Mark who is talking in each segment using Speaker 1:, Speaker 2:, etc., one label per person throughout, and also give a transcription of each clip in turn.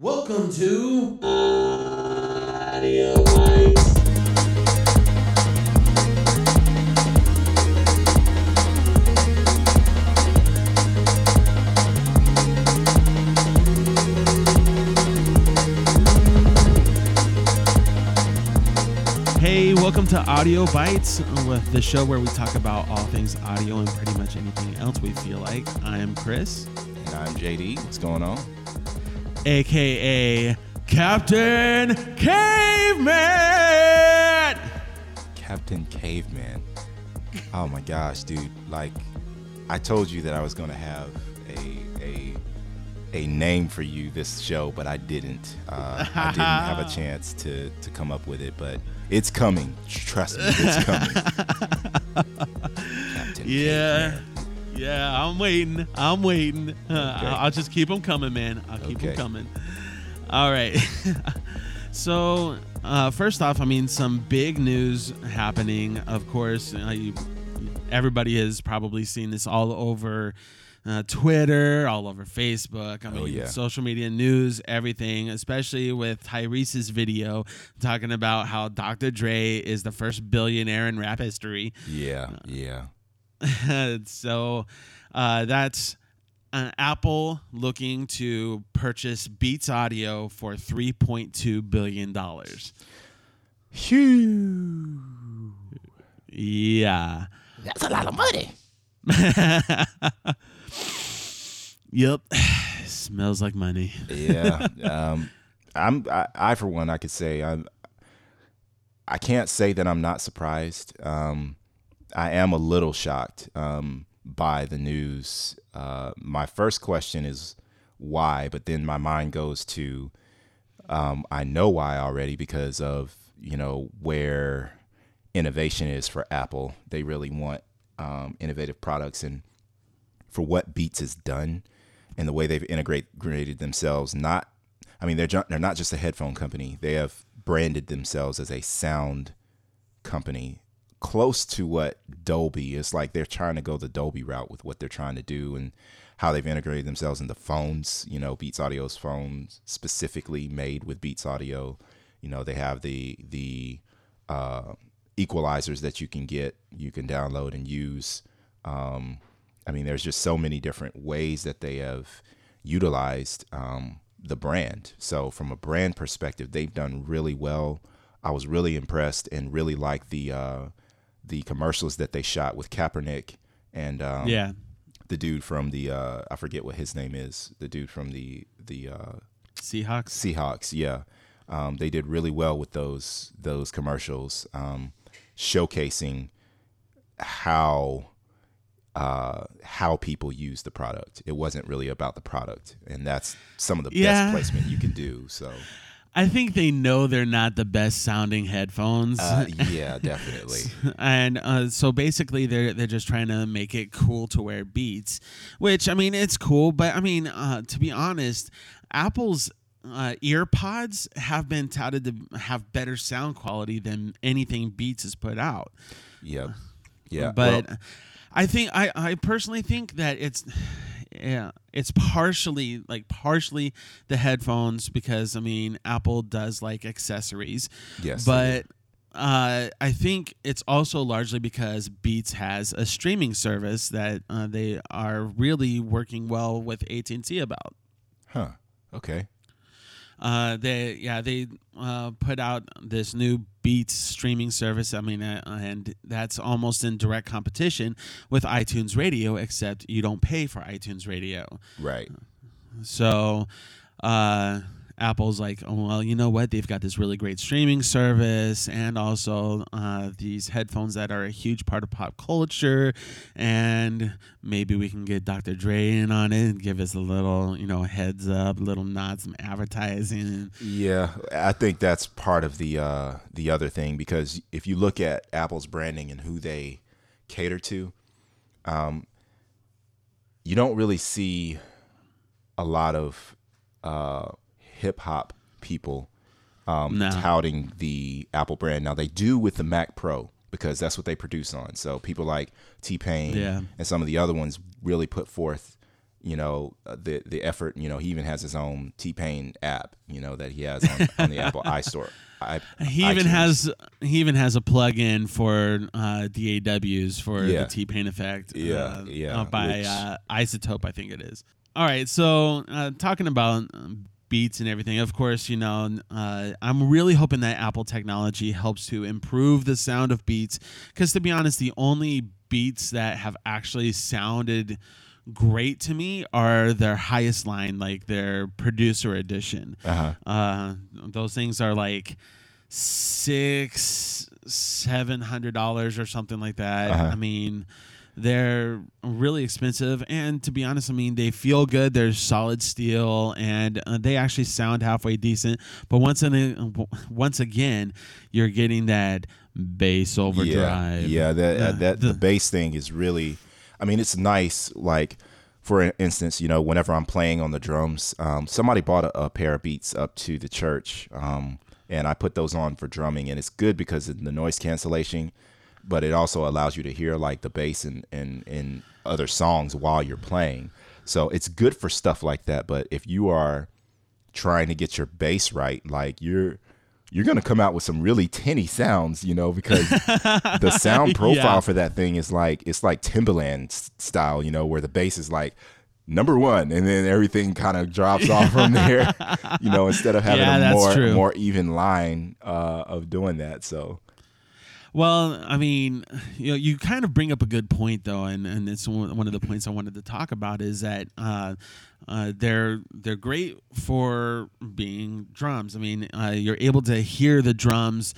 Speaker 1: Welcome to
Speaker 2: Audio Bites.
Speaker 1: Hey, welcome to Audio Bites, with the show where we talk about all things audio and pretty much anything else we feel like. I am Chris,
Speaker 3: And I'm JD. What's going on?
Speaker 1: Aka Captain Caveman.
Speaker 3: Captain Caveman. Oh my gosh, dude. Like I told you that I was gonna have a a a name for you this show, but I didn't. Uh, I didn't have a chance to to come up with it, but it's coming. Trust me, it's coming. Captain
Speaker 1: Yeah.
Speaker 3: Caveman.
Speaker 1: Yeah, I'm waiting. I'm waiting. Uh,
Speaker 3: Okay.
Speaker 1: I'll, just keep them coming, man. I'll keep them coming. All right. so, uh, first off, I mean, some big news happening. Of course, uh, you, everybody has probably seen this all over uh, Twitter, all over Facebook. I mean,
Speaker 3: Oh, yeah.
Speaker 1: social media news, everything, especially with Tyrese's video talking about how Dr. Dre is the first billionaire in rap history.
Speaker 3: Yeah, yeah.
Speaker 1: so uh, that's uh, Apple looking to purchase Beats Audio for $3.2 billion.
Speaker 3: Phew.
Speaker 1: Yeah.
Speaker 2: That's a lot of money.
Speaker 1: Yep. Smells like money.
Speaker 3: yeah. Um, I'm. I, I for one, I could say I'm. I can't say that I'm not surprised. Um, I am a little shocked um, by the news. Uh, my first question is why, but then my mind goes to um, I know why already because of you know where innovation is for Apple. They really want um, innovative products, and for what Beats has done and the way they've integrated themselves. Not, I mean, they're they're not just a headphone company. They have branded themselves as a sound company, close to what Dolby is. Like they're trying to go the Dolby route with what they're trying to do and how they've integrated themselves into phones. You know, Beats Audio's phones specifically made with Beats Audio. You know, they have the the uh, equalizers that you can get, you can download and use. Um, I mean, there's just so many different ways that they have utilized um, the brand. So, from a brand perspective, they've done really well. I was really impressed and really liked the uh, the commercials that they shot with Kaepernick and um,
Speaker 1: yeah.
Speaker 3: the dude from the uh, I forget what his name is. The dude from the the uh,
Speaker 1: Seahawks.
Speaker 3: Seahawks, yeah. Um, they did really well with those those commercials, um, showcasing how uh, how people use the product. It wasn't really about the product, and that's some of the
Speaker 1: Yeah.
Speaker 3: best placement you can do. So,
Speaker 1: I think they know they're not the best sounding headphones.
Speaker 3: uh, yeah, definitely.
Speaker 1: and uh, so basically they're they're just trying to make it cool to wear beats which i mean it's cool but i mean uh, to be honest apple's uh, ear pods have been touted to have better sound quality than anything beats has put out
Speaker 3: Yep. Yeah,
Speaker 1: but
Speaker 3: well,
Speaker 1: i think i i personally think that it's yeah it's partially like partially the headphones because i mean apple does like accessories
Speaker 3: yes,
Speaker 1: but uh, I think it's also largely because Beats has a streaming service that uh, they are really working well with AT and T about.
Speaker 3: huh? Okay.
Speaker 1: Uh, they yeah they uh, put out this new Beats streaming service. I mean, uh, and that's almost in direct competition with iTunes Radio, except you don't pay for iTunes Radio.
Speaker 3: Right.
Speaker 1: So, uh, Apple's like, oh, well, you know what? They've got this really great streaming service and also uh, these headphones that are a huge part of pop culture. And maybe we can get Dr. Dre in on it and give us a little, you know, heads up, little nods, some advertising.
Speaker 3: Yeah, I think that's part of the uh, the other thing because if you look at Apple's branding and who they cater to, um, you don't really see a lot of uh, hip hop people um,
Speaker 1: No.
Speaker 3: touting the Apple brand. Now they do with the Mac Pro because that's what they produce on. So people like T Pain
Speaker 1: Yeah.
Speaker 3: and some of the other ones really put forth you know uh, the the effort. You know, he even has his own T Pain app. You know that he has on, on the Apple iStore. I,
Speaker 1: He even
Speaker 3: iTunes.
Speaker 1: has he even has a plug-in for uh, DAWs for
Speaker 3: Yeah.
Speaker 1: the T Pain effect.
Speaker 3: Yeah,
Speaker 1: uh,
Speaker 3: yeah,
Speaker 1: uh, by
Speaker 3: which-
Speaker 1: uh, iZotope, I think it is. All right, so uh, talking about um, beats and everything, of course, you know, uh, I'm really hoping that Apple technology helps to improve the sound of beats. Because to be honest, the only beats that have actually sounded great to me are their highest line, like their producer edition.
Speaker 3: Uh-huh.
Speaker 1: Uh, those things are like six, seven hundred dollars or something like that.
Speaker 3: Uh-huh.
Speaker 1: I mean, they're really expensive, and to be honest, I mean they feel good. They're solid steel, and uh, they actually sound halfway decent. But once in once again, you're getting that bass overdrive.
Speaker 3: Yeah, yeah. That uh,
Speaker 1: The-
Speaker 3: that the,
Speaker 1: the-
Speaker 3: bass thing is really. I mean, it's nice. Like, for instance, you know, whenever I'm playing on the drums, um, somebody bought a, a pair of beats up to the church, um, and I put those on for drumming, and it's good because of the noise cancellation, but it also allows you to hear like the bass and and in other songs while you're playing. So it's good for stuff like that. But if you are trying to get your bass right, like you're you're gonna come out with some really tinny sounds, you know, because the sound profile
Speaker 1: Yeah.
Speaker 3: for that thing is like it's like Timberland s- style, you know, where the bass is like number one, and then everything kind of drops off from there, you know, instead of having
Speaker 1: Yeah,
Speaker 3: a more
Speaker 1: true.
Speaker 3: more even line uh, of doing that. So
Speaker 1: Well, I mean, you know, you kind of bring up a good point though, and, and it's one one of the points I wanted to talk about is that uh, uh, they're they're great for being drums. I mean, uh, you're able to hear the drums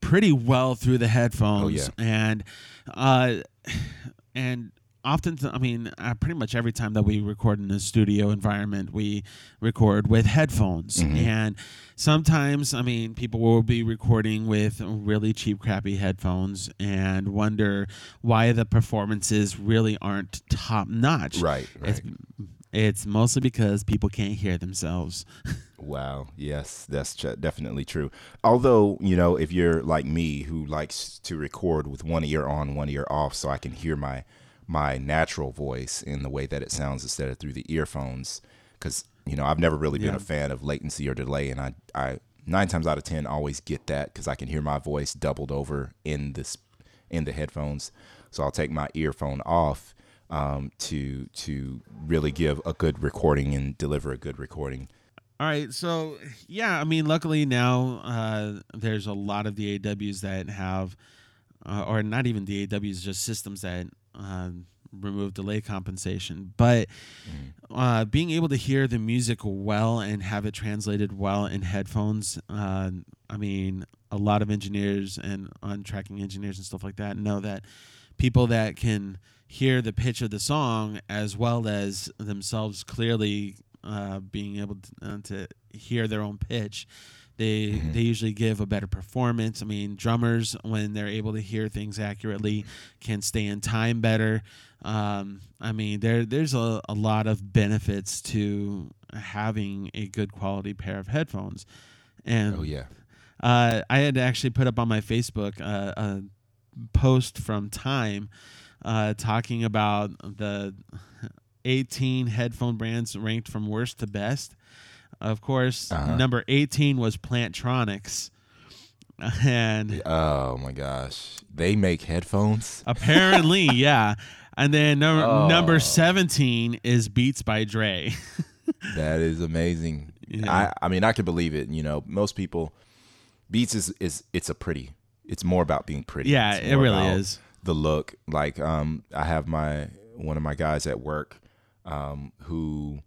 Speaker 1: pretty well through the headphones,
Speaker 3: yeah.
Speaker 1: and uh, and often i mean uh, pretty much every time that we record in a studio environment we record with headphones and sometimes i mean people will be recording with really cheap crappy headphones and wonder why the performances really aren't top notch
Speaker 3: right,
Speaker 1: it's
Speaker 3: right.
Speaker 1: it's mostly because people can't hear themselves
Speaker 3: Wow. Yes, that's ch- definitely true. Although, you know, if you're like me who likes to record with one ear on, one ear off so I can hear my my natural voice in the way that it sounds instead of through the earphones cuz you know, I've never really been
Speaker 1: Yeah.
Speaker 3: a fan of latency or delay and I I 9 times out of 10 always get that cuz I can hear my voice doubled over in this in the headphones. So I'll take my earphone off um, to to really give a good recording and deliver a good recording.
Speaker 1: All right, so yeah, I mean, luckily now uh, there's a lot of DAWs that have, uh, or not even DAWs, just systems that uh, remove delay compensation. But uh, being able to hear the music well and have it translated well in headphones, uh, I mean, a lot of engineers and on tracking engineers and stuff like that know that people that can hear the pitch of the song as well as themselves clearly uh, being able to, uh, to hear their own pitch they they usually give a better performance i mean drummers when they're able to hear things accurately can stay in time better um, i mean there there's a, a lot of benefits to having a good quality pair of headphones and
Speaker 3: Oh yeah.
Speaker 1: uh, I had to actually put up on my Facebook uh, a post from Time uh, talking about the 18 headphone brands ranked from worst to best. Of course,
Speaker 3: Uh-huh.
Speaker 1: number 18 was Plantronics. And
Speaker 3: Oh my gosh. They make headphones?
Speaker 1: apparently, yeah. And then number,
Speaker 3: Oh.
Speaker 1: number 17 is Beats by Dre.
Speaker 3: That is amazing.
Speaker 1: Yeah.
Speaker 3: I I mean I can believe it, you know. Most people Beats is is it's a pretty. It's more about being pretty.
Speaker 1: Yeah, it really is.
Speaker 3: The look. Like um I have my one of my guys at work um who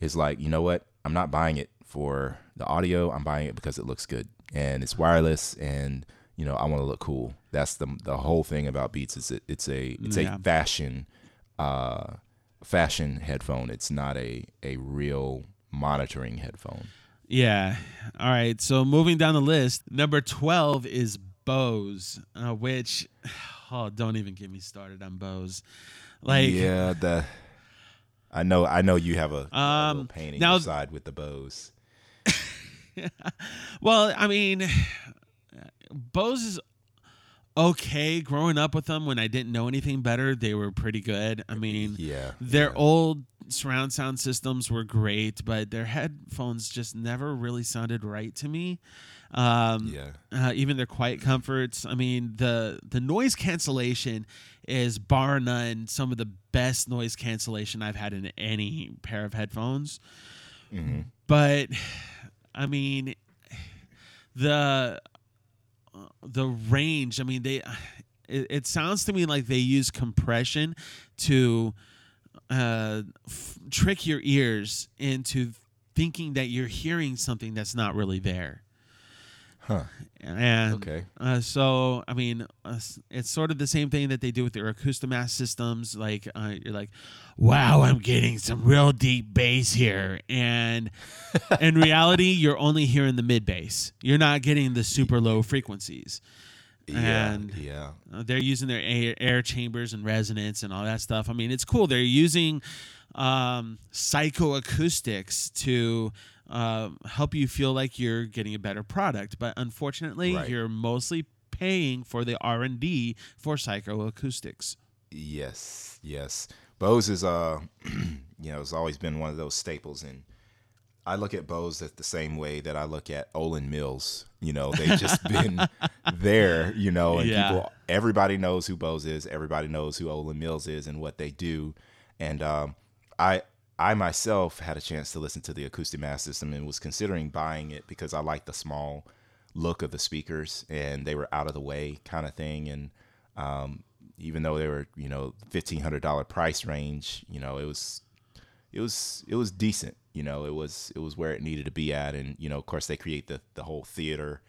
Speaker 3: is like, "You know what? I'm not buying it for the audio. I'm buying it because it looks good and it's wireless and you know, I want to look cool. That's the the whole thing about Beats is it, it's a it's
Speaker 1: Yeah.
Speaker 3: a fashion uh fashion headphone. It's not a a real monitoring headphone.
Speaker 1: Yeah. All right. So moving down the list, number 12 is Bose, uh, which, oh, don't even get me started on Bose. Like,
Speaker 3: yeah, the I know I know you have a, a
Speaker 1: Um,
Speaker 3: little pain in
Speaker 1: now-
Speaker 3: side with the Bose.
Speaker 1: well, I mean, Bose is okay. Growing up with them when I didn't know anything better, they were pretty good. I mean,
Speaker 3: Yeah.
Speaker 1: their
Speaker 3: yeah.
Speaker 1: old surround sound systems were great, but their headphones just never really sounded right to me. Um,
Speaker 3: Yeah.
Speaker 1: uh, even their quiet comforts. I mean, the the noise cancellation is bar none some of the best noise cancellation I've had in any pair of headphones.
Speaker 3: hmm
Speaker 1: But I mean, the the range. I mean, they. It, it sounds to me like they use compression to uh, f- trick your ears into thinking that you're hearing something that's not really there.
Speaker 3: Huh.
Speaker 1: And
Speaker 3: Okay.
Speaker 1: uh, so, I mean, uh, it's sort of the same thing that they do with their Acoustimass systems. Like, uh, you're like, wow, I'm getting some real deep bass here. And in reality, you're only hearing the mid bass. You're not getting the super low frequencies.
Speaker 3: Yeah.
Speaker 1: And-
Speaker 3: yeah.
Speaker 1: They're using their air, air chambers and resonance and all that stuff. I mean, it's cool. They're using um, psychoacoustics to uh, help you feel like you're getting a better product. But unfortunately,
Speaker 3: Right.
Speaker 1: you're mostly paying for the R and D for psychoacoustics.
Speaker 3: Yes, yes. Bose is uh you know, it's always been one of those staples and I look at Bose at the same way that I look at Olan Mills. You know, they've just been there, you know, and
Speaker 1: Yeah.
Speaker 3: people everybody knows who Bose is, everybody knows who Olan Mills is and what they do. And um I I myself had a chance to listen to the acoustic mass system and was considering buying it because I liked the small look of the speakers and they were out of the way kind of thing. And um, even though they were you know fifteen hundred dollar price range you know it was it was it was decent you know it was it was where it needed to be at. And you know of course they create the the whole theater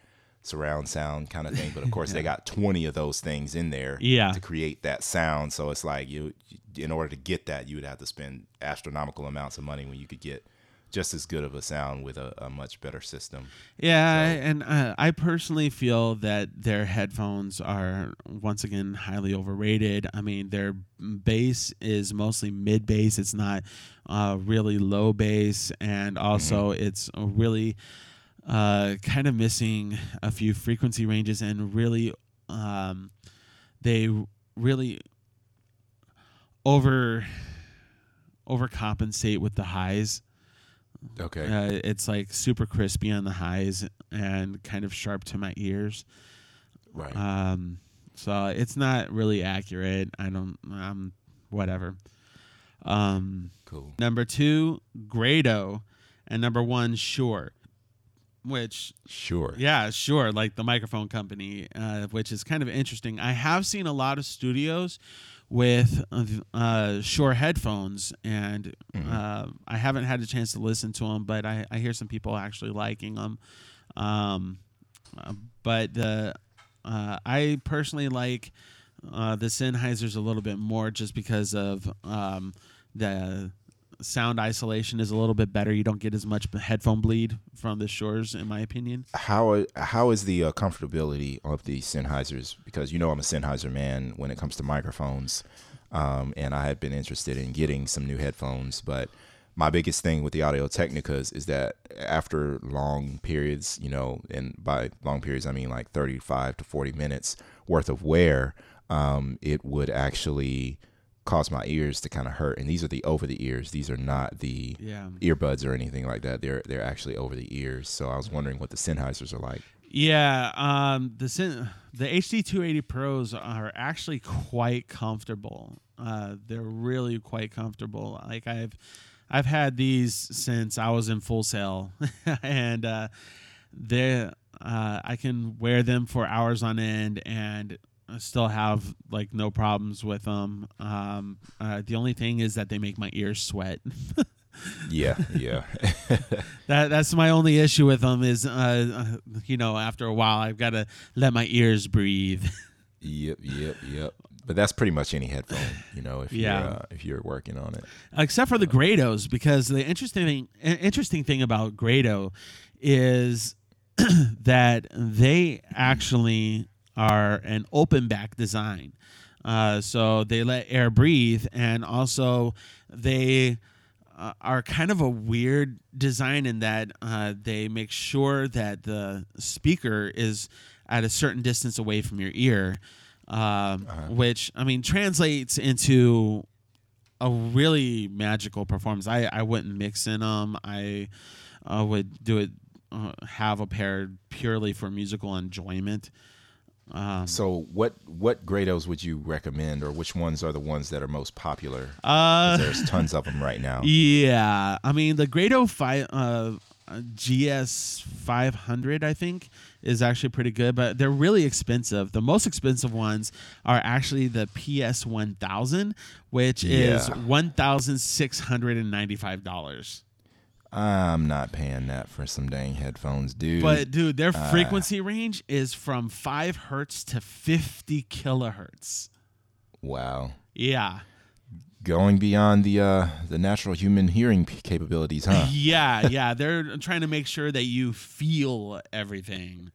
Speaker 3: surround sound kind of thing but of course they got 20 of those things in there
Speaker 1: Yeah.
Speaker 3: to create that sound. So it's like you in order to get that you would have to spend astronomical amounts of money when you could get just as good of a sound with a, a much better system.
Speaker 1: Yeah,
Speaker 3: So-
Speaker 1: and uh, I personally feel that their headphones are once again highly overrated. I mean, their bass is mostly mid bass; it's not uh, really low bass, and also it's really uh, kind of missing a few frequency ranges, and really, um, they really over overcompensate with the highs.
Speaker 3: okay
Speaker 1: Uh, it's like super crispy on the highs and kind of sharp to my ears.
Speaker 3: right
Speaker 1: Um, so it's not really accurate. I don't. Um, whatever. Um,
Speaker 3: cool
Speaker 1: number two, Grado, and number one, Shure. Which
Speaker 3: sure
Speaker 1: yeah, sure. Like the microphone company, uh, which is kind of interesting. I have seen a lot of studios with uh, Shure headphones, and uh, I haven't had a chance to listen to them, but I, I hear some people actually liking them. Um, uh, but the uh, I personally like uh, the Sennheisers a little bit more, just because of um, the sound isolation is a little bit better. You don't get as much headphone bleed from the Shures, in my opinion.
Speaker 3: how how is the uh, comfortability of the Sennheisers? Because you know I'm a Sennheiser man when it comes to microphones, um, and I had been interested in getting some new headphones. But my biggest thing with the Audio Technicas is that after long periods, you know, and by long periods I mean like 35 to 40 minutes worth of wear, um, it would actually cause my ears to kind of hurt. And these are the over the ears; these are not the
Speaker 1: Yeah.
Speaker 3: earbuds or anything like that. They're they're actually over the ears. So I was wondering what the Sennheisers are like.
Speaker 1: Yeah, um, the Syn- the HD 280 Pros are actually quite comfortable. Uh, they're really quite comfortable. Like I've I've had these since I was in Full Sail, and uh, they uh, I can wear them for hours on end and I still have like no problems with them. Um, uh, the only thing is that they make my ears sweat.
Speaker 3: Yeah, yeah,
Speaker 1: That that's my only issue with them is, uh, uh, you know, after a while I've got to let my ears breathe.
Speaker 3: yep, yep, yep. But that's pretty much any headphone, you know, if
Speaker 1: Yeah.
Speaker 3: you're uh, if you're working on it.
Speaker 1: except for the Grados, because the interesting thing, interesting thing about Grado is that they actually are an open back design. Uh, so they let air breathe, and also they uh, are kind of a weird design in that uh, they make sure that the speaker is at a certain distance away from your ear, um, which I mean translates into a really magical performance. I I wouldn't mix in them. I uh, would do it. Uh, have a pair purely for musical enjoyment. Um,
Speaker 3: So what what Grados would you recommend, or which ones are the ones that are most popular?
Speaker 1: uh,
Speaker 3: There's tons of them right now.
Speaker 1: Yeah, I mean the Grado five uh, GS five hundred, I think, is actually pretty good, but they're really expensive. The most expensive ones are actually the PS one thousand, which is one thousand six hundred and ninety five dollars.
Speaker 3: I'm not paying that for some dang headphones, dude.
Speaker 1: But dude, their
Speaker 3: uh,
Speaker 1: frequency range is from five hertz to fifty kilohertz.
Speaker 3: wow,
Speaker 1: Yeah.
Speaker 3: going beyond the uh, the natural human hearing capabilities, huh?
Speaker 1: Yeah, yeah. They're trying to make sure that you feel everything.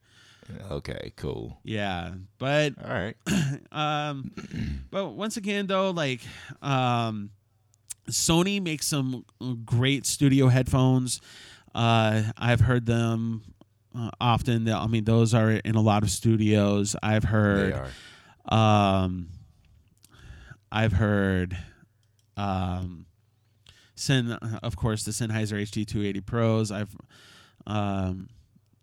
Speaker 3: okay, cool.
Speaker 1: Yeah. But
Speaker 3: All right.
Speaker 1: um but once again though like um sony makes some great studio headphones uh i've heard them uh, often i mean those are in a lot of studios i've
Speaker 3: They
Speaker 1: heard
Speaker 3: are.
Speaker 1: um i've heard um Sen, of course, the Sennheiser HD 280 Pros. I've um,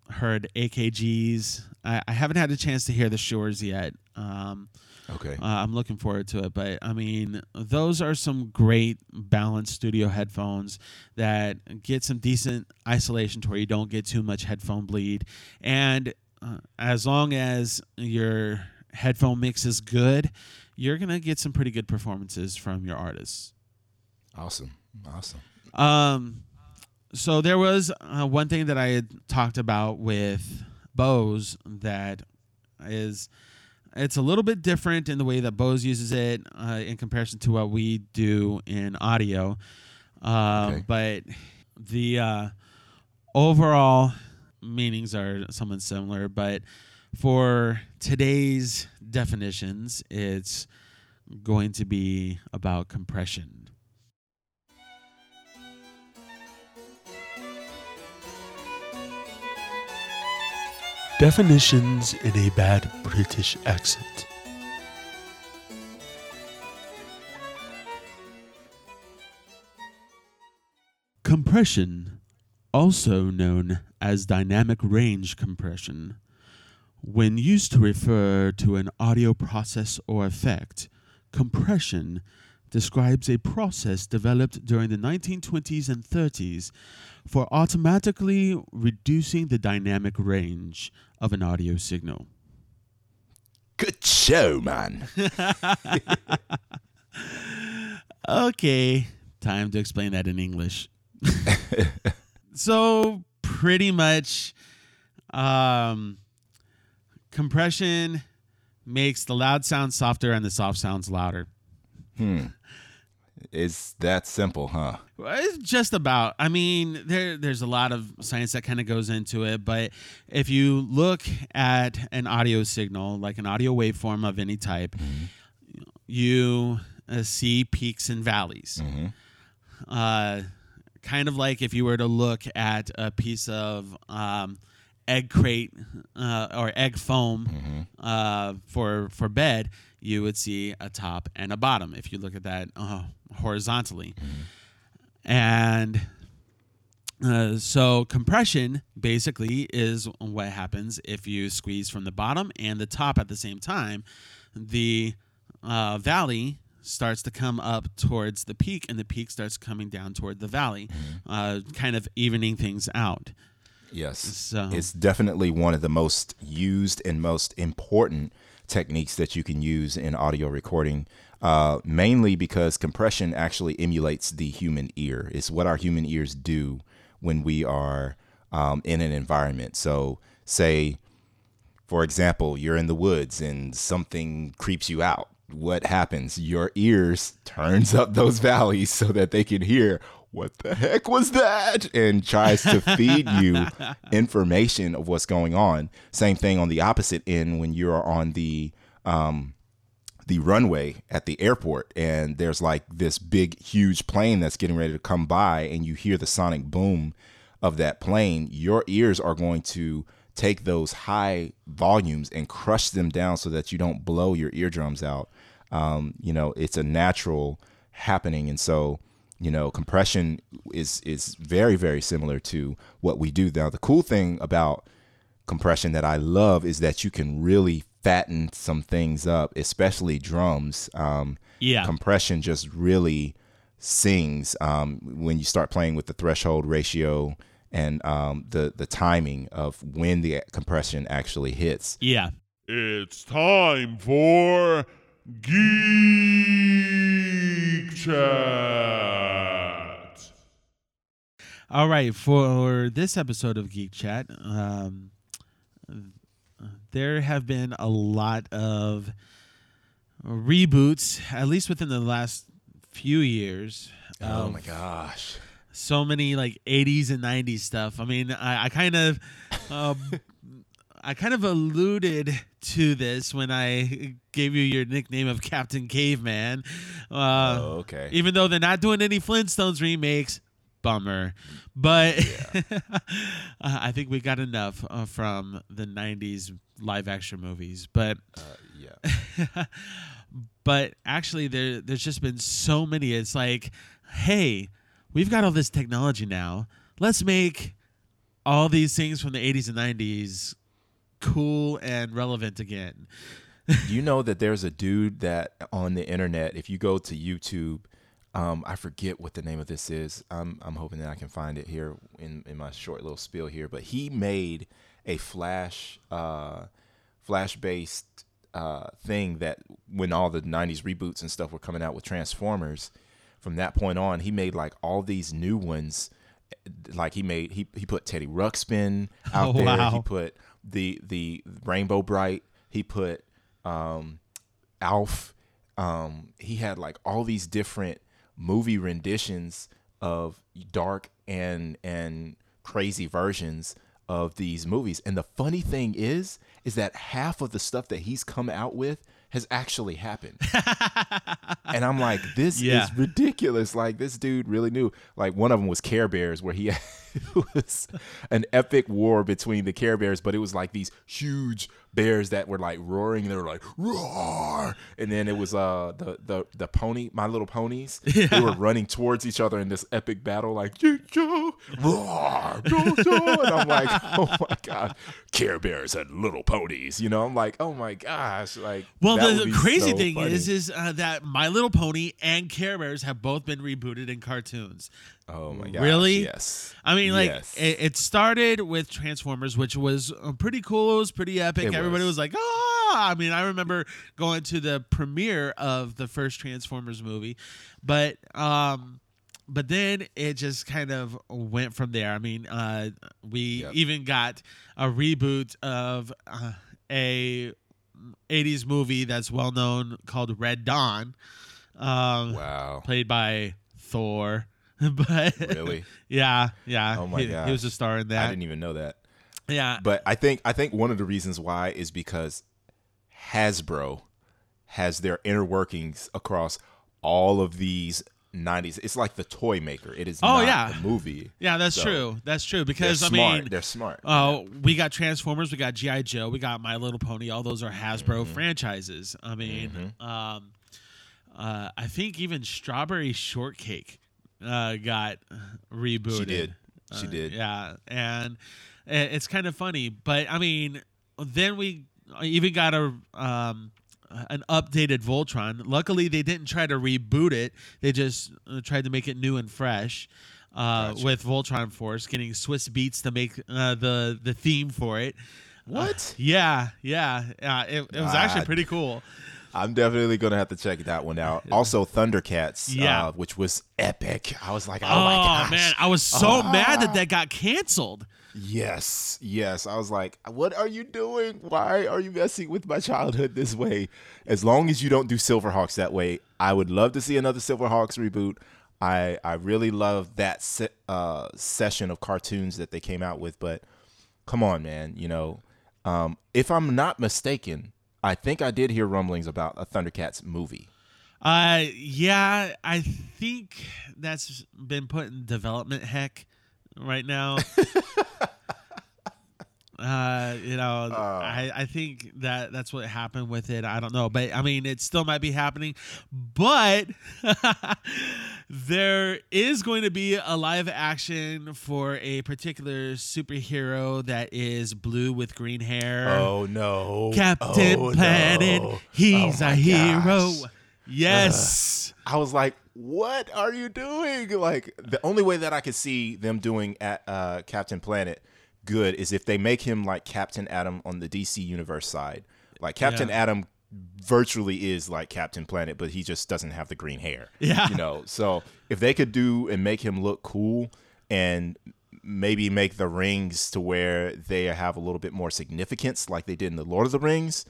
Speaker 1: heard AKGs. I, I haven't had a chance to hear the Shures yet. Um,
Speaker 3: Okay.
Speaker 1: uh, I'm looking forward to it, but I mean, those are some great balanced studio headphones that get some decent isolation to where you don't get too much headphone bleed. And uh, as long as your headphone mix is good, you're gonna get some pretty good performances from your artists.
Speaker 3: Awesome. Awesome.
Speaker 1: Um, so there was uh, one thing that I had talked about with Bose that is it's a little bit different in the way that Bose uses it uh, in comparison to what we do in audio. Um,
Speaker 3: Okay.
Speaker 1: But the uh, overall meanings are somewhat similar. But for today's definitions, it's going to be about compression.
Speaker 4: Definitions in a bad British accent.
Speaker 1: Compression, also known as dynamic range compression, when used to refer to an audio process or effect, compression describes a process developed during the 1920s and 30s for automatically reducing the dynamic range of an audio signal.
Speaker 3: Good show, man.
Speaker 1: Okay, time to explain that in English. so pretty much um compression makes the loud sound softer and the soft sounds louder.
Speaker 3: Hmm. It's that simple, huh?
Speaker 1: It's just about. I mean, there there's a lot of science that kind of goes into it, but if you look at an audio signal, like an audio waveform of any type, you uh, see peaks and valleys.
Speaker 3: Mm-hmm.
Speaker 1: uh, kind of like if you were to look at a piece of um, egg crate uh, or egg foam
Speaker 3: Mm-hmm.
Speaker 1: uh, for for bed, you would see a top and a bottom if you look at that uh, horizontally. And uh, so compression basically is what happens if you squeeze from the bottom and the top at the same time. The uh, valley starts to come up towards the peak, and the peak starts coming down toward the valley, uh, kind of evening things out.
Speaker 3: Yes.
Speaker 1: So-
Speaker 3: It's definitely one of the most used and most important techniques that you can use in audio recording, uh, mainly because compression actually emulates the human ear. It's what our human ears do when we are um, in an environment. So, say, for example, you're in the woods and something creeps you out. What happens? Your ears turns up those valleys so that they can hear what the heck was that and tries to feed you information of what's going on. Same thing on the opposite end when you're on the um, the runway at the airport and there's like this big huge plane that's getting ready to come by and you hear the sonic boom of that plane your ears are going to take those high volumes and crush them down so that you don't blow your eardrums out um, you know it's a natural happening. And so, you know, compression is is very very similar to what we do now. The cool thing about compression that I love is that you can really fatten some things up, especially drums. Um,
Speaker 1: Yeah.
Speaker 3: compression just really sings um, when you start playing with the threshold ratio and um, the the timing of when the compression actually hits.
Speaker 1: yeah.
Speaker 5: It's time for Geek Chat.
Speaker 1: All right, for this episode of Geek Chat, um, there have been a lot of reboots, at least within the last few years.
Speaker 3: Oh
Speaker 1: of
Speaker 3: my gosh.
Speaker 1: So many like 80s and 90s stuff. I mean, I, I kind of. Uh, I kind of alluded to this when I gave you your nickname of Captain Caveman. Uh,
Speaker 3: oh, okay.
Speaker 1: even though they're not doing any Flintstones remakes. Bummer, but I think we got enough uh, from the '90s live action movies. But
Speaker 3: Uh, yeah.
Speaker 1: but actually, there there's just been so many. It's like, hey, we've got all this technology now. Let's make all these things from the '80s and '90s cool and relevant again.
Speaker 3: you know that there's a dude that on the internet, if you go to YouTube, um, I forget what the name of this is. I'm I'm hoping that I can find it here in, in my short little spiel here. But he made a flash uh, flash based uh, thing that when all the '90s reboots and stuff were coming out with Transformers, from that point on, he made like all these new ones. Like he made he he put Teddy Ruxpin out
Speaker 1: Oh,
Speaker 3: there.
Speaker 1: wow.
Speaker 3: He put the the Rainbow Brite. He put um, Alf. Um, he had like all these different movie renditions of dark and and crazy versions of these movies. And the funny thing is, is that half of the stuff that he's come out with has actually happened. and I'm like, this
Speaker 1: Yeah.
Speaker 3: is ridiculous. Like this dude really knew. Like one of them was Care Bears, where he it was an epic war between the Care Bears, but it was like these huge bears that were like roaring. They were like roar, and then it was uh the the the pony, My Little Ponies. They were running towards each other in this epic battle, like "Choo-choo, roar, choo-choo," and I'm like, oh my god, Care Bears and Little Ponies. You know, I'm like, oh my gosh, like.
Speaker 1: Well, the crazy
Speaker 3: so
Speaker 1: thing
Speaker 3: funny.
Speaker 1: is, is uh, that My Little Pony and Care Bears have both been rebooted in cartoons.
Speaker 3: Oh my god!
Speaker 1: really?
Speaker 3: Yes.
Speaker 1: I mean, like
Speaker 3: Yes.
Speaker 1: it, it started with Transformers, which was uh, pretty cool. It was pretty epic.
Speaker 3: It
Speaker 1: Everybody
Speaker 3: was.
Speaker 1: was like, "Oh!" I mean, I remember going to the premiere of the first Transformers movie, but um, but then it just kind of went from there. I mean, uh, we
Speaker 3: Yep.
Speaker 1: even got a reboot of uh, a 80s movie that's well known called Red Dawn. Um,
Speaker 3: Wow.
Speaker 1: played by Thor. but
Speaker 3: Really?
Speaker 1: yeah, yeah.
Speaker 3: Oh my
Speaker 1: he, he was a star in that.
Speaker 3: I didn't even know that.
Speaker 1: Yeah,
Speaker 3: But I think I think one of the reasons why is because Hasbro has their inner workings across all of these 90s. It's like the toy maker. It is
Speaker 1: Oh,
Speaker 3: not
Speaker 1: yeah.
Speaker 3: a movie.
Speaker 1: yeah, that's
Speaker 3: So,
Speaker 1: true. That's true because I mean,
Speaker 3: They're smart.
Speaker 1: Oh, we got Transformers, we got GI Joe, we got My Little Pony. All those are Hasbro
Speaker 3: Mm-hmm.
Speaker 1: franchises. I mean, um, uh, I think even Strawberry Shortcake uh, got rebooted.
Speaker 3: She did. She
Speaker 1: Uh,
Speaker 3: did.
Speaker 1: Yeah, and it's kind of funny, but I mean, then we even got a um, an updated Voltron. Luckily, they didn't try to reboot it; they just uh, tried to make it new and fresh. Uh,
Speaker 3: Gotcha.
Speaker 1: With Voltron Force, getting Swizz Beatz to make uh, the the theme for it.
Speaker 3: What?
Speaker 1: Yeah, yeah, yeah. It, it was actually pretty cool.
Speaker 3: I'm definitely gonna have to check that one out. Also, Thundercats,
Speaker 1: Yeah.
Speaker 3: uh, which was epic. I was like, oh,
Speaker 1: Oh,
Speaker 3: my gosh,
Speaker 1: man, I was so mad that that got canceled.
Speaker 3: Yes, yes. I was like, what are you doing? Why are you messing with my childhood this way? As long as you don't do Silverhawks that way, I would love to see another Silverhawks reboot. I I really love that se- uh, session of cartoons that they came out with, but come on, man. You know, um, if I'm not mistaken, I think I did hear rumblings about a Thundercats movie.
Speaker 1: Uh, yeah, I think that's been put in development heck right now. Uh, you know,
Speaker 3: Uh.
Speaker 1: I, I think that that's what happened with it. I don't know, but I mean, it still might be happening. But there is going to be a live action for a particular superhero that is blue with green hair.
Speaker 3: Oh no,
Speaker 1: Captain
Speaker 3: Oh,
Speaker 1: Planet.
Speaker 3: no.
Speaker 1: He's
Speaker 3: Oh,
Speaker 1: a hero.
Speaker 3: gosh.
Speaker 1: Yes.
Speaker 3: I was like, "What are you doing?" Like the only way that I could see them doing at uh, Captain Planet good is if they make him like Captain Atom on the DC Universe side. Like Captain
Speaker 1: Yeah.
Speaker 3: Atom virtually is like Captain Planet, but he just doesn't have the green hair.
Speaker 1: Yeah.
Speaker 3: you know. So if they could do and make him look cool and maybe make the rings to where they have a little bit more significance, like they did in the Lord of the Rings,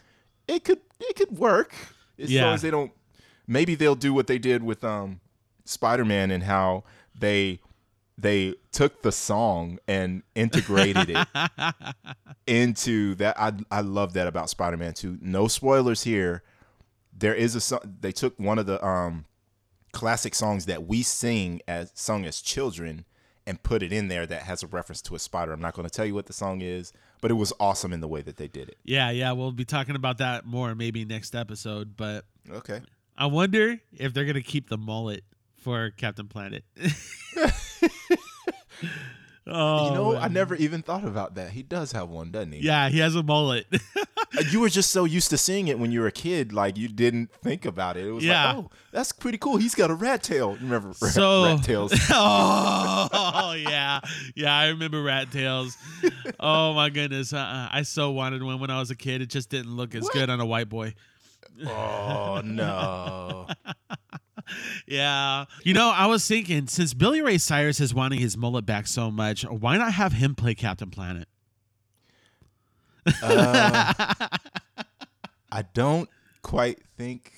Speaker 3: it could it could work as
Speaker 1: Yeah.
Speaker 3: long as they don't. Maybe they'll do what they did with um Spider Man and how they they took the song and integrated it into that. I I love that about Spider Man too. No spoilers here. There is a song they took one of the um classic songs that we sing as sung as children and put it in there that has a reference to a spider. I'm not going to tell you what the song is, but it was awesome in the way that they did it.
Speaker 1: Yeah, yeah. We'll be talking about that more maybe next episode. But
Speaker 3: Okay.
Speaker 1: I wonder if they're gonna keep the mullet for Captain Planet. oh,
Speaker 3: you know, I never even thought about that. He does have one, doesn't he?
Speaker 1: Yeah, he has a mullet.
Speaker 3: Uh, you were just so used to seeing it when you were a kid, like you didn't think about it. It was
Speaker 1: Yeah.
Speaker 3: like, oh, that's pretty cool. He's got a rat tail. Remember rat,
Speaker 1: So-
Speaker 3: rat tails?
Speaker 1: oh yeah, yeah. I remember rat tails. Oh my goodness, uh-uh. I so wanted one when I was a kid. It just didn't look as good on a white boy.
Speaker 3: oh no.
Speaker 1: Yeah, you know, I was thinking since Billy Ray Cyrus is wanting his mullet back so much, why not have him play Captain Planet?
Speaker 3: Uh, I don't quite think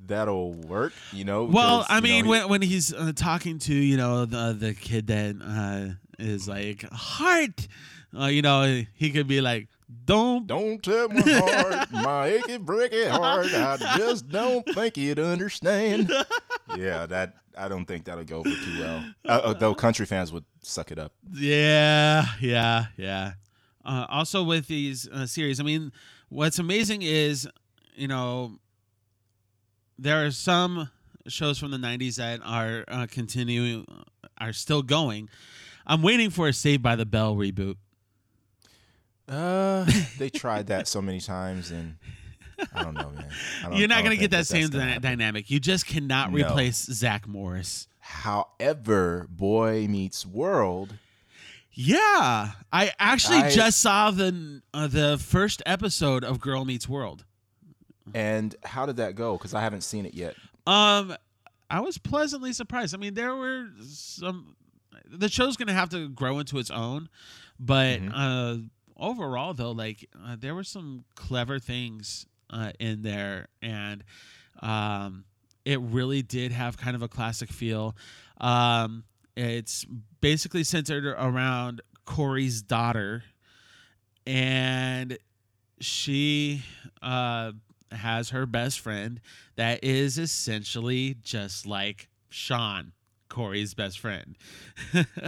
Speaker 3: that'll work. You know.
Speaker 1: Well,
Speaker 3: because,
Speaker 1: I
Speaker 3: know,
Speaker 1: mean,
Speaker 3: he-
Speaker 1: when when he's uh, talking to you know the the kid that uh, is like heart, uh, you know, he could be like, "Don't."
Speaker 3: Don't tell my heart, my achy breaky heart. I just don't think you'd understand. Yeah, that I don't think that'll go over too well. Uh, uh, though country fans would suck it up.
Speaker 1: Yeah, yeah, yeah. Uh, also, with these uh, series, I mean, what's amazing is, you know, there are some shows from the '90s that are uh, continuing, are still going. I'm waiting for a Saved by the Bell reboot.
Speaker 3: Uh, they tried that so many times, and I don't know, man. I don't-
Speaker 1: You're not going to get
Speaker 3: think
Speaker 1: that same
Speaker 3: gonna
Speaker 1: dy-
Speaker 3: happen.
Speaker 1: dynamic. You just cannot
Speaker 3: No.
Speaker 1: replace Zach Morris.
Speaker 3: However, Boy Meets World.
Speaker 1: Yeah, I actually
Speaker 3: I-
Speaker 1: just saw the uh, the first episode of Girl Meets World.
Speaker 3: And how did that go? Because I haven't seen it yet.
Speaker 1: Um, I was pleasantly surprised. I mean, there were some. The show's gonna have to grow into its own, but
Speaker 3: Mhm.
Speaker 1: uh, overall, though, like uh, there were some clever things uh, in there, and um, it really did have kind of a classic feel. Um, it's basically centered around Corey's daughter, and she uh, has her best friend that is essentially just like Sean, Corey's best friend.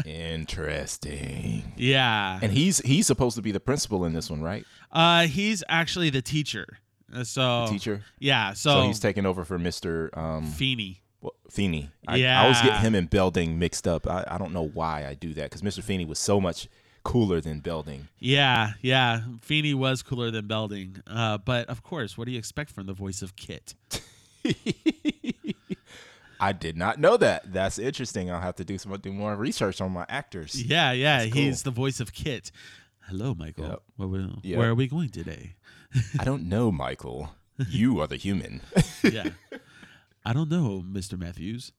Speaker 3: Interesting.
Speaker 1: yeah.
Speaker 3: And he's he's supposed to be the principal in this one, right?
Speaker 1: Uh, he's actually the teacher. Uh, So
Speaker 3: Teacher.
Speaker 1: Yeah.
Speaker 3: So,
Speaker 1: So,
Speaker 3: he's taking over for Mr. Um,
Speaker 1: Feeney.
Speaker 3: well, Feeney. I, I always get him and Belding mixed up. I, I don't know why I do that because Mr. Feeney was so much cooler than Belding.
Speaker 1: Yeah, yeah. Feeney was cooler than Belding. Uh, but of course, what do you expect from the voice of KITT?
Speaker 3: I did not know that. That's interesting. I'll have to do some do more research on my actors.
Speaker 1: Yeah, yeah.
Speaker 3: That's
Speaker 1: He's the voice of KITT. Hello, Michael.
Speaker 3: Yep.
Speaker 1: Where, we-
Speaker 3: Yep.
Speaker 1: where are we going today?
Speaker 3: I don't know, Michael. You are the human.
Speaker 1: yeah. I don't know, Mr. Matthews.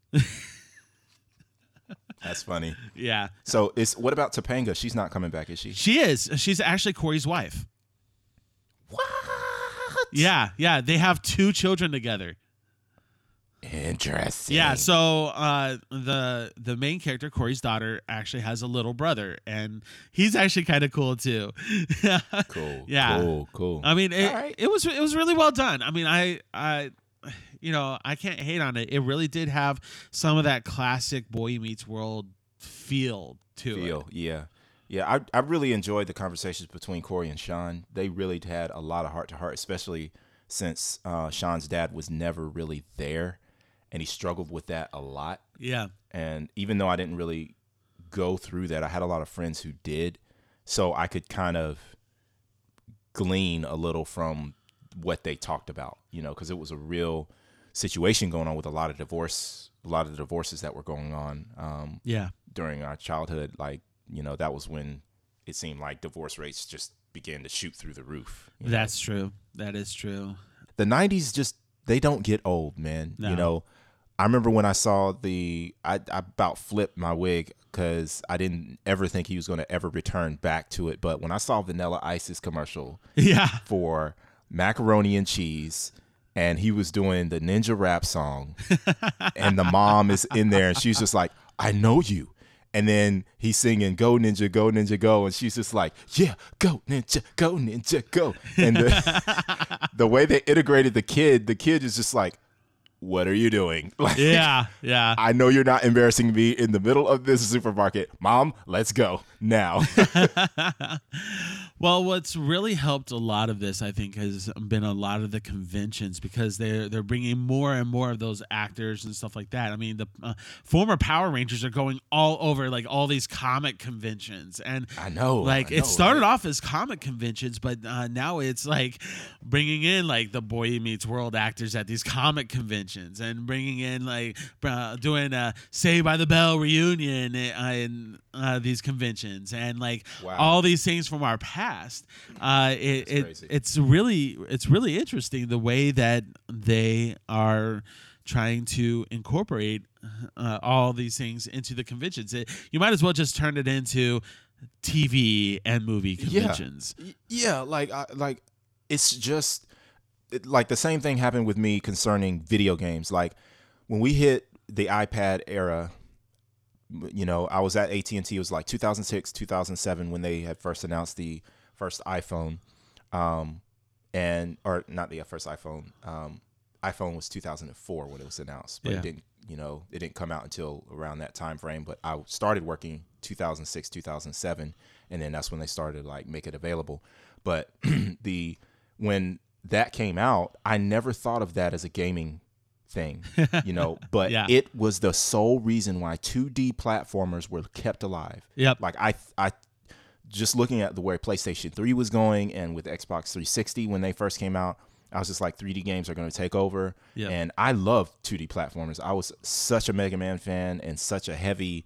Speaker 3: That's funny.
Speaker 1: Yeah.
Speaker 3: So it's what about Topanga? She's not coming back, is she?
Speaker 1: She is. She's actually Corey's wife.
Speaker 3: What?
Speaker 1: Yeah, yeah. They have two children together.
Speaker 3: Interesting.
Speaker 1: Yeah, so uh, the the main character, Corey's daughter, actually has a little brother, and he's actually kind of cool too.
Speaker 3: cool.
Speaker 1: Yeah.
Speaker 3: Cool. Cool.
Speaker 1: I mean, it,
Speaker 3: right.
Speaker 1: it was it was really well done. I mean, I I you know I can't hate on it. It really did have some of that classic Boy Meets World feel to
Speaker 3: feel.
Speaker 1: it.
Speaker 3: Yeah. Yeah, I, I really enjoyed the conversations between Corey and Sean. They really had a lot of heart to heart, especially since uh, Sean's dad was never really there, and he struggled with that a lot.
Speaker 1: Yeah.
Speaker 3: And even though I didn't really go through that, I had a lot of friends who did, so I could kind of glean a little from what they talked about, you know, because it was a real situation going on with a lot of divorce, a lot of the divorces that were going on um,
Speaker 1: Yeah.
Speaker 3: during our childhood. Like, you know, that was when it seemed like divorce rates just began to shoot through the roof. you know?
Speaker 1: That's true. That is true.
Speaker 3: the 90s just they don't get old man
Speaker 1: No.
Speaker 3: you know i remember when i saw the i, I about flipped my wig because i didn't ever think he was going to ever return back to it. But when i saw vanilla ice's commercial
Speaker 1: Yeah.
Speaker 3: for macaroni and cheese and he was doing the ninja rap song and the mom is in there and she's just like i know you. And then he's singing go ninja go ninja go and she's just like yeah go ninja go ninja go. And the, the way they integrated the kid the kid is just like what are you doing like
Speaker 1: Yeah. Yeah.
Speaker 3: I know you're not embarrassing me in the middle of this supermarket. Mom, let's go now.
Speaker 1: Well, what's really helped a lot of this, I think, has been a lot of the conventions because they're they're bringing more and more of those actors and stuff like that. I mean, the uh, former Power Rangers are going all over like all these comic conventions, and
Speaker 3: I know,
Speaker 1: like
Speaker 3: I
Speaker 1: it started
Speaker 3: right?
Speaker 1: off as comic conventions, but uh, now it's like bringing in like the Boy Meets World actors at these comic conventions, and bringing in like uh, doing a Saved by the Bell reunion uh, in uh, these conventions, and like
Speaker 3: Wow.
Speaker 1: all these things from our past. Uh, it, it it's really it's really interesting the way that they are trying to incorporate uh, all these things into the conventions. It, you might as well just turn it into TV and movie conventions.
Speaker 3: Y- Yeah, like I, like it's just it, like the same thing happened with me concerning video games. Like when we hit the iPad era, you know, I was at AT and T. It was like 2006, 2007 when they had first announced the first iPhone, um, and or not the first iPhone. Um, iPhone was 2004 when it was announced, but
Speaker 1: Yeah.
Speaker 3: it didn't. You know, it didn't come out until around that time frame. But I started working 2006, 2007, and then that's when they started like make it available. But the when that came out, I never thought of that as a gaming thing, you know. But
Speaker 1: Yeah.
Speaker 3: it was the sole reason why 2D platformers were kept alive.
Speaker 1: Yep.
Speaker 3: Like I, I just looking at the way PlayStation 3 was going and with Xbox 360 when they first came out, I was just like 3D games are going to take over.
Speaker 1: Yep.
Speaker 3: And I love 2D platformers. I was such a Mega Man fan and such a heavy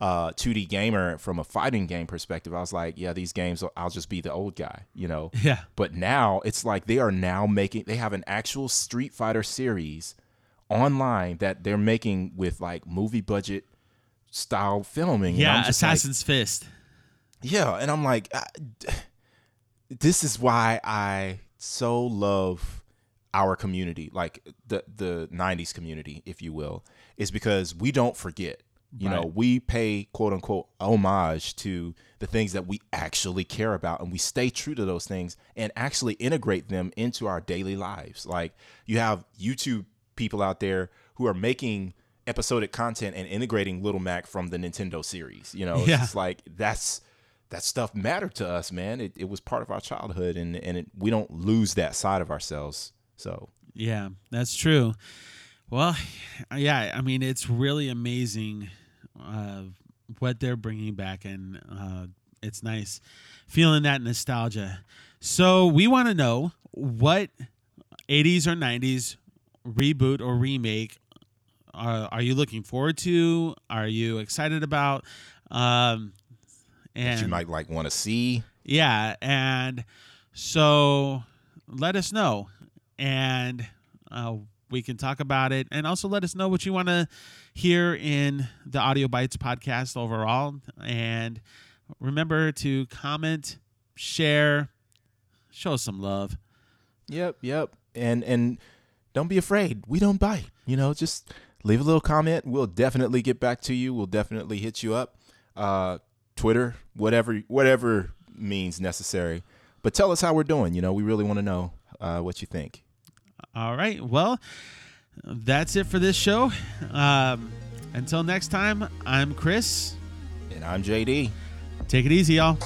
Speaker 3: uh, 2D gamer from a fighting game perspective. I was like, yeah, these games, I'll just be the old guy, you know?
Speaker 1: Yeah.
Speaker 3: But now it's like they are now making, they have an actual Street Fighter series online that they're making with like movie budget style filming.
Speaker 1: Yeah,
Speaker 3: just like,
Speaker 1: Assassin's Fist.
Speaker 3: yeah, and I'm like, I, this is why I so love our community, like the the '90s community, if you will, is because we don't forget. You know, we pay quote unquote homage to the things that we actually care about, and we stay true to those things and actually integrate them into our daily lives. Like you have YouTube people out there who are making episodic content and integrating Little Mac from the Nintendo series. You know, it's
Speaker 1: Yeah.
Speaker 3: like that's that stuff mattered to us, man. It, it was part of our childhood, and and it, we don't lose that side of ourselves. So
Speaker 1: Yeah, that's true. Well, yeah, I mean, it's really amazing uh, what they're bringing back, and uh, it's nice feeling that nostalgia. So, we want to know what 80s or 90s reboot or remake are, are you looking forward to? Are you excited about? Um, and
Speaker 3: that you might like want to see.
Speaker 1: yeah, and so let us know, and uh, we can talk about it, and also let us know what you want to hear in the Audio Bites podcast overall. And remember to comment, share, show some love.
Speaker 3: Yep, yep. And and don't be afraid. We don't bite. You know, just leave a little comment. We'll definitely get back to you. We'll definitely hit you up. Uh, Twitter, whatever whatever means necessary. But tell us how we're doing. You know, we really want to know uh, what you think.
Speaker 1: All right, well, that's it for this show. Um, until next time, I'm Chris.
Speaker 3: And I'm JD.
Speaker 1: Take it easy, y'all.